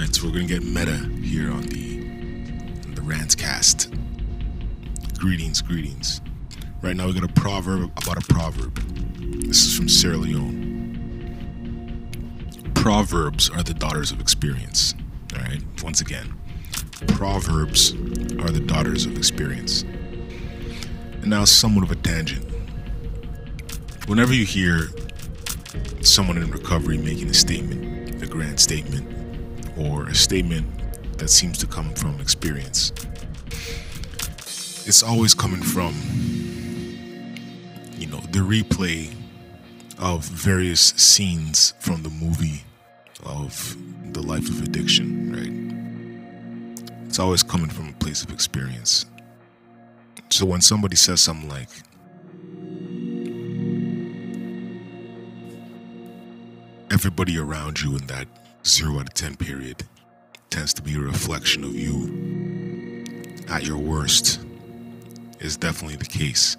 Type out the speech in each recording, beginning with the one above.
Right, so we're gonna get meta here on the on the Rants cast. Greetings, greetings. Right now we got a proverb about a proverb. This is from Sierra Leone. Proverbs are the daughters of experience. Alright, once again. Proverbs are the daughters of experience. And now somewhat of a tangent. Whenever you hear someone in recovery making a statement, a grand statement, or a statement that seems to come from experience, it's always coming from, you know, the replay of various scenes from the movie of the life of addiction, right? It's always coming from a place of experience. So when somebody says something like, everybody around you in that 0 out of 10 period tends to be a reflection of you at your worst is definitely the case.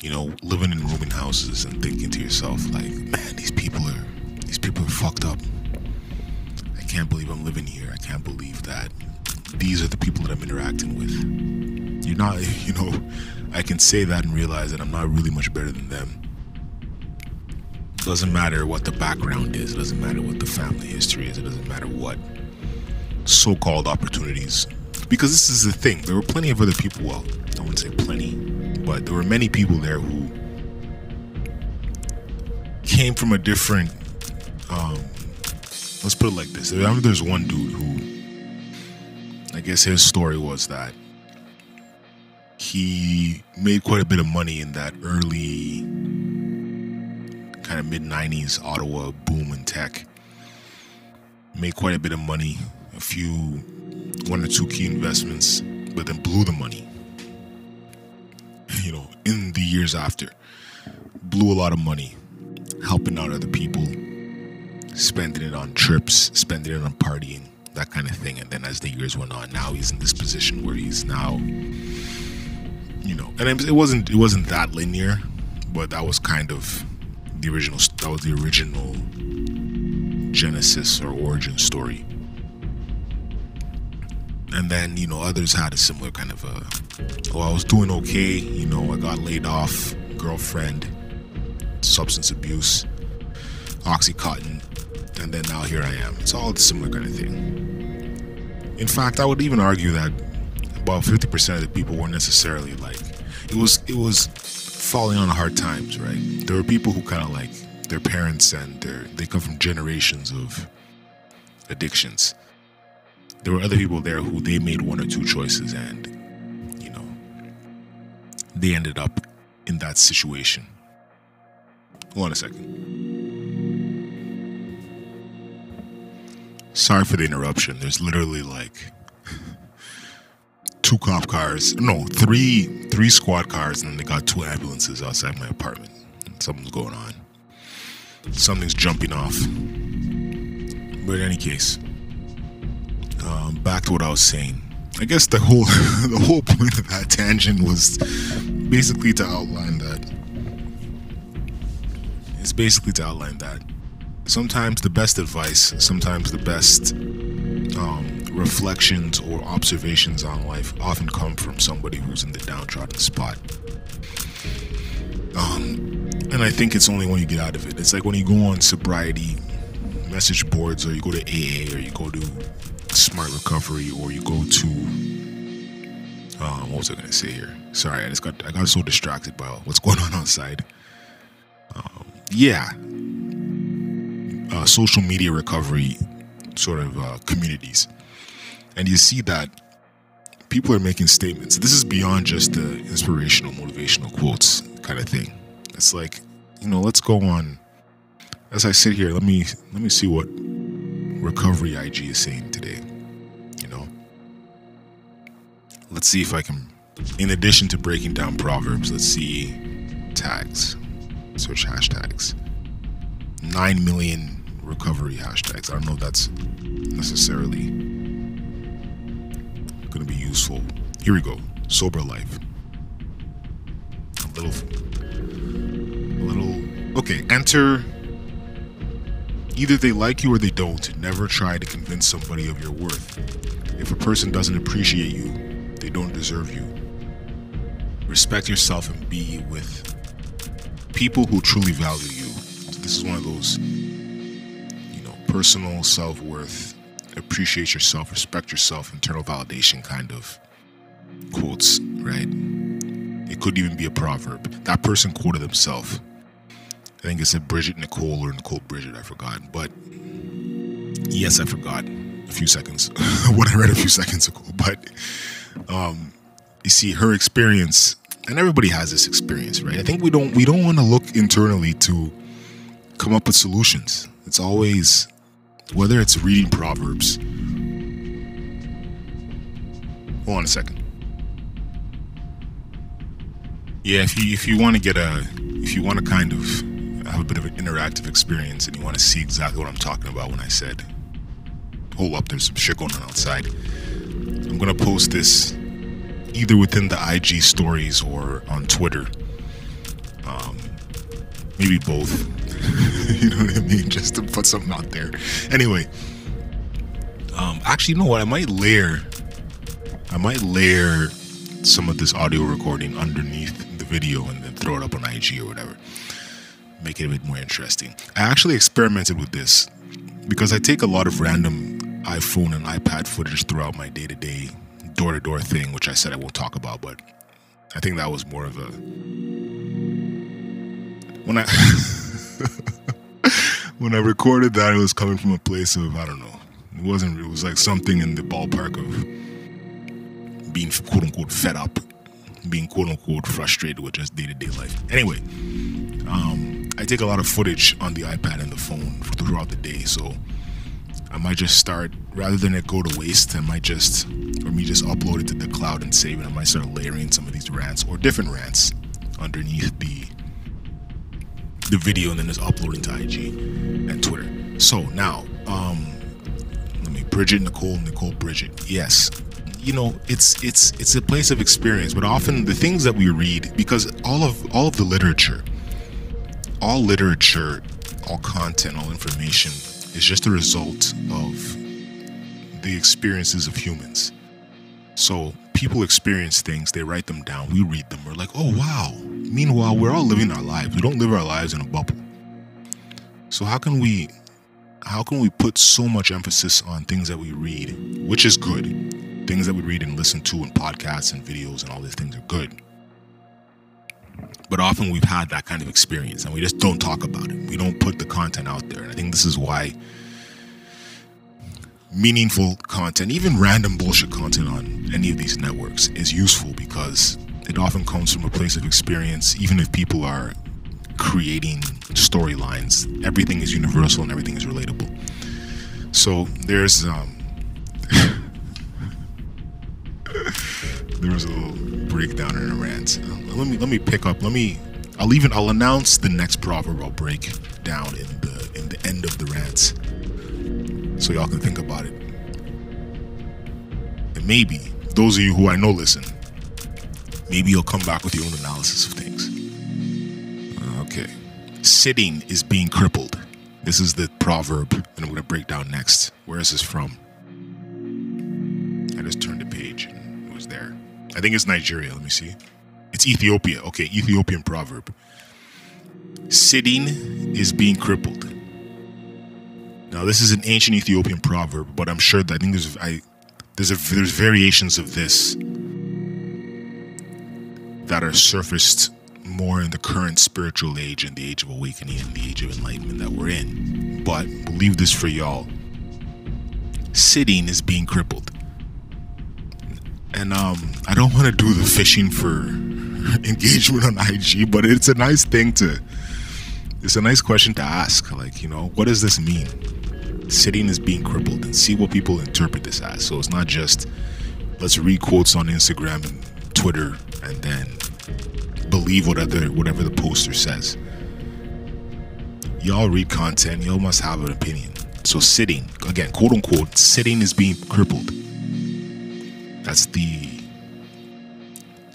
You know, living in rooming houses and thinking to yourself like, man, these people are these people are fucked up. I can't believe I'm living here. I can't believe that these are the people that I'm interacting with. You're not, you know, I can say that and realize that I'm not really much better than them. Doesn't matter what the background is, it doesn't matter what the family history is, it doesn't matter what so called opportunities. Because this is the thing, there were plenty of other people, well, I wouldn't say plenty, but there were many people there who came from a different, um, let's put it like this. I remember there's one dude who, I guess his story was that he made quite a bit of money in that early kind of mid 90s Ottawa boom in tech. Made quite a bit of money, a few, one or two key investments, but then blew the money. You know, in the years after, blew a lot of money, helping out other people, spending it on trips, spending it on partying, that kind of thing. And then as the years went on, now he's in this position where he's now, you know, and it wasn't it wasn't that linear, but that was kind of the original that was the original genesis or origin story. And then you know others had a similar kind of a oh i was doing okay you know i got laid off girlfriend substance abuse oxycontin and then now here i am. It's all a similar kind of thing. In fact i would even argue that about 50% of the people weren't necessarily like it was it was falling on hard times right? There were people who kind of like their parents and their they come from generations of addictions. There were other people there who they made one or two choices and you know they ended up in that situation. Hold on a second. Sorry for the interruption. There's literally like two cop cars no three three squad cars and then they got two ambulances outside my apartment something's going on something's jumping off but in any case um, back to what I was saying. I guess the whole the whole point of that tangent was basically to outline that. It's basically to outline that sometimes the best advice, sometimes the best um, reflections or observations on life often come from somebody who's in the downtrodden spot. Um, and I think it's only when you get out of it. It's like when you go on sobriety message boards or you go to AA or you go to Smart Recovery or you go to um, what was I gonna say here? Sorry, I just got I got so distracted by what's going on outside. Um, yeah, uh, social media recovery sort of uh, communities, and you see that people are making statements. This is beyond just the inspirational, motivational quotes kind of thing. It's like you know, let's go on. As I sit here, let me let me see what recovery IG is saying today. You know, let's see if I can, in addition to breaking down proverbs, let's see tags, search hashtags. Nine million recovery hashtags. I don't know if that's necessarily going to be useful. Here we go. Sober life. A little, a little. Okay, enter Either they like you or they don't. Never try to convince somebody of your worth. If a person doesn't appreciate you, they don't deserve you. Respect yourself and be with people who truly value you. This is one of those, personal self worth, appreciate yourself, respect yourself, internal validation kind of quotes, right? It could even be a proverb. That person quoted himself. I think it said Bridget Nicole or Nicole Bridget, I forgot. But yes, I forgot a few seconds what I read a few seconds ago. But um, you see, her experience, and everybody has this experience, right? I think we don't we don't want to look internally to come up with solutions. It's always whether it's reading proverbs. Hold on a second. Yeah, if you if you want to get a if you want to kind of have a bit of an interactive experience and you want to see exactly what I'm talking about when I said, hold up, there's some shit going on outside. I'm gonna post this either within the IG stories or on Twitter. Um, maybe both. you know what I mean? Just to put something out there. Anyway, um, actually, you know what? I might layer. I might layer some of this audio recording underneath the video and then throw it up on IG or whatever. Make it a bit more interesting. I actually experimented with this because I take a lot of random iPhone and iPad footage throughout my day to day door to door thing, which I said I won't talk about, but I think that was more of a. When I. when I recorded that, it was coming from a place of, I don't know. It wasn't, it was like something in the ballpark of being quote unquote fed up, being quote unquote frustrated with just day to day life. Anyway, um, I take a lot of footage on the iPad and the phone throughout the day, so I might just start rather than it go to waste. I might just or me just upload it to the cloud and save it. I might start layering some of these rants or different rants underneath the the video and then just uploading to IG now, um, let me Bridget Nicole Nicole Bridget. Yes, you know it's it's it's a place of experience, but often the things that we read because all of all of the literature, all literature, all content, all information is just a result of the experiences of humans. So people experience things, they write them down, we read them, we're like, oh wow. Meanwhile, we're all living our lives. We don't live our lives in a bubble. So how can we how can we put so much emphasis on things that we read, which is good. Things that we read and listen to and podcasts and videos and all these things are good. But often we've had that kind of experience and we just don't talk about it. We don't put the content out there. And I think this is why meaningful content, even random bullshit content on any of these networks, is useful because it often comes from a place of experience, even if people are creating storylines. Everything is universal and everything is relatable. So there's um there was a little breakdown in a rant. Uh, let me let me pick up. Let me. I'll even I'll announce the next proverb I'll break down in the in the end of the rants so y'all can think about it. And maybe those of you who I know listen, maybe you'll come back with your own analysis of things. Okay. Sitting is being crippled. This is the proverb, and I'm going to break down next. Where is this from? I just turned the page and it was there. I think it's Nigeria. Let me see. It's Ethiopia. Okay, Ethiopian proverb. Sitting is being crippled. Now, this is an ancient Ethiopian proverb, but I'm sure that I think there's I there's a, there's variations of this that are surfaced more in the current spiritual age and the age of awakening and the age of enlightenment that we're in. But believe this for y'all: sitting is being crippled, and um, I don't want to do the fishing for engagement on IG, but it's a nice thing to. It's a nice question to ask. Like, you know, what does this mean? sitting is being crippled and see what people interpret this as. So it's not just let's read quotes on Instagram and Twitter and then believe whatever whatever the poster says. Y'all read content, y'all must have an opinion. So sitting, again, quote unquote, sitting is being crippled. That's the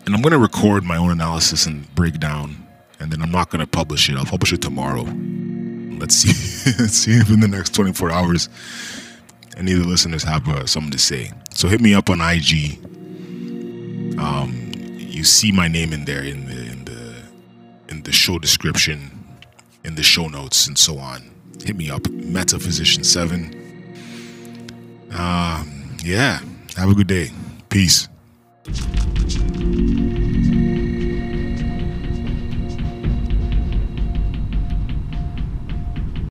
and I'm gonna record my own analysis and breakdown, and then I'm not gonna publish it. I'll publish it tomorrow let's see, let's see if in the next 24 hours any of the listeners have uh, something to say. So hit me up on IG. Um, you see my name in there in the in the in the show description, in the show notes, and so on. Hit me up, Metaphysician Seven. Um, yeah. Have a good day. Peace.